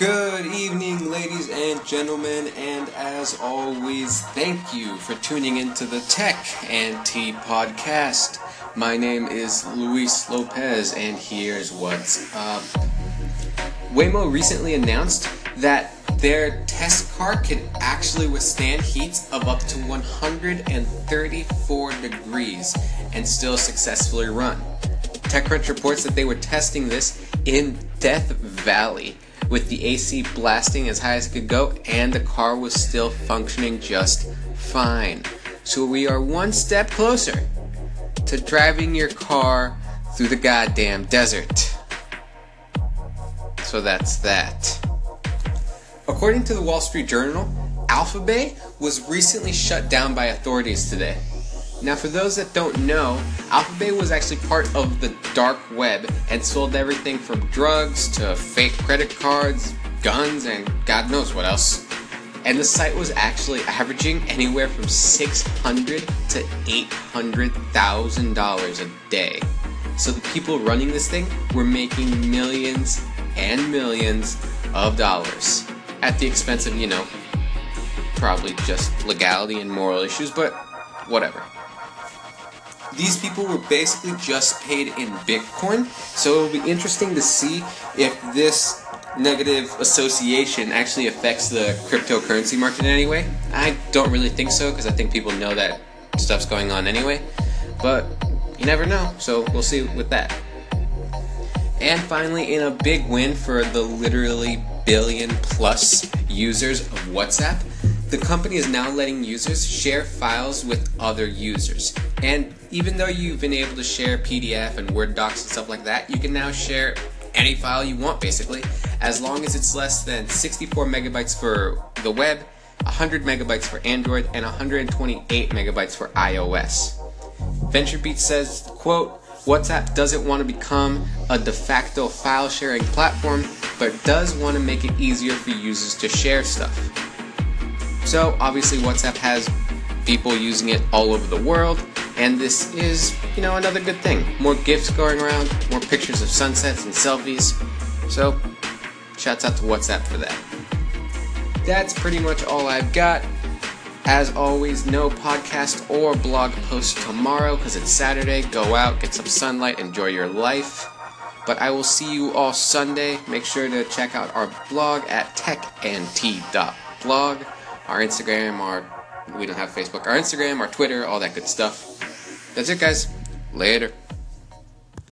Good evening, ladies and gentlemen, and as always, thank you for tuning into the Tech and Tea podcast. My name is Luis Lopez, and here's what's up. Waymo recently announced that their test car can actually withstand heats of up to 134 degrees and still successfully run. TechCrunch reports that they were testing this in Death Valley with the AC blasting as high as it could go, and the car was still functioning just fine. So we are one step closer to driving your car through the goddamn desert. So that's that. According to the Wall Street Journal, AlphaBay was recently shut down by authorities today. Now, for those that don't know, AlphaBay was actually part of the dark web and sold everything from drugs to fake credit cards, guns, and God knows what else. And the site was actually averaging anywhere from 600 to eight hundred thousand dollars a day. So the people running this thing were making millions and millions of dollars at the expense of, you know, probably just legality and moral issues, but whatever. These people were basically just paid in Bitcoin, so it'll be interesting to see if this negative association actually affects the cryptocurrency market in any way. I don't really think so because I think people know that stuff's going on anyway, but you never know, so we'll see with that. And finally, in a big win for the literally billion plus users of WhatsApp, the company is now letting users share files with other users. And even though you've been able to share PDF and Word docs and stuff like that, you can now share any file you want basically, as long as it's less than 64 megabytes for the web, 100 megabytes for Android, and 128 megabytes for iOS. VentureBeat says, quote, WhatsApp doesn't want to become a de facto file sharing platform, but does want to make it easier for users to share stuff. So, obviously, WhatsApp has people using it all over the world, and this is, you know, another good thing. More gifts going around, more pictures of sunsets and selfies. So, shouts out to WhatsApp for that. That's pretty much all I've got. As always, no podcast or blog post tomorrow because it's Saturday. Go out, get some sunlight, enjoy your life. But I will see you all Sunday. Make sure to check out our blog at techand.blog, our Instagram, our we don't have Facebook, our Instagram, our Twitter, all that good stuff. That's it, guys. Later.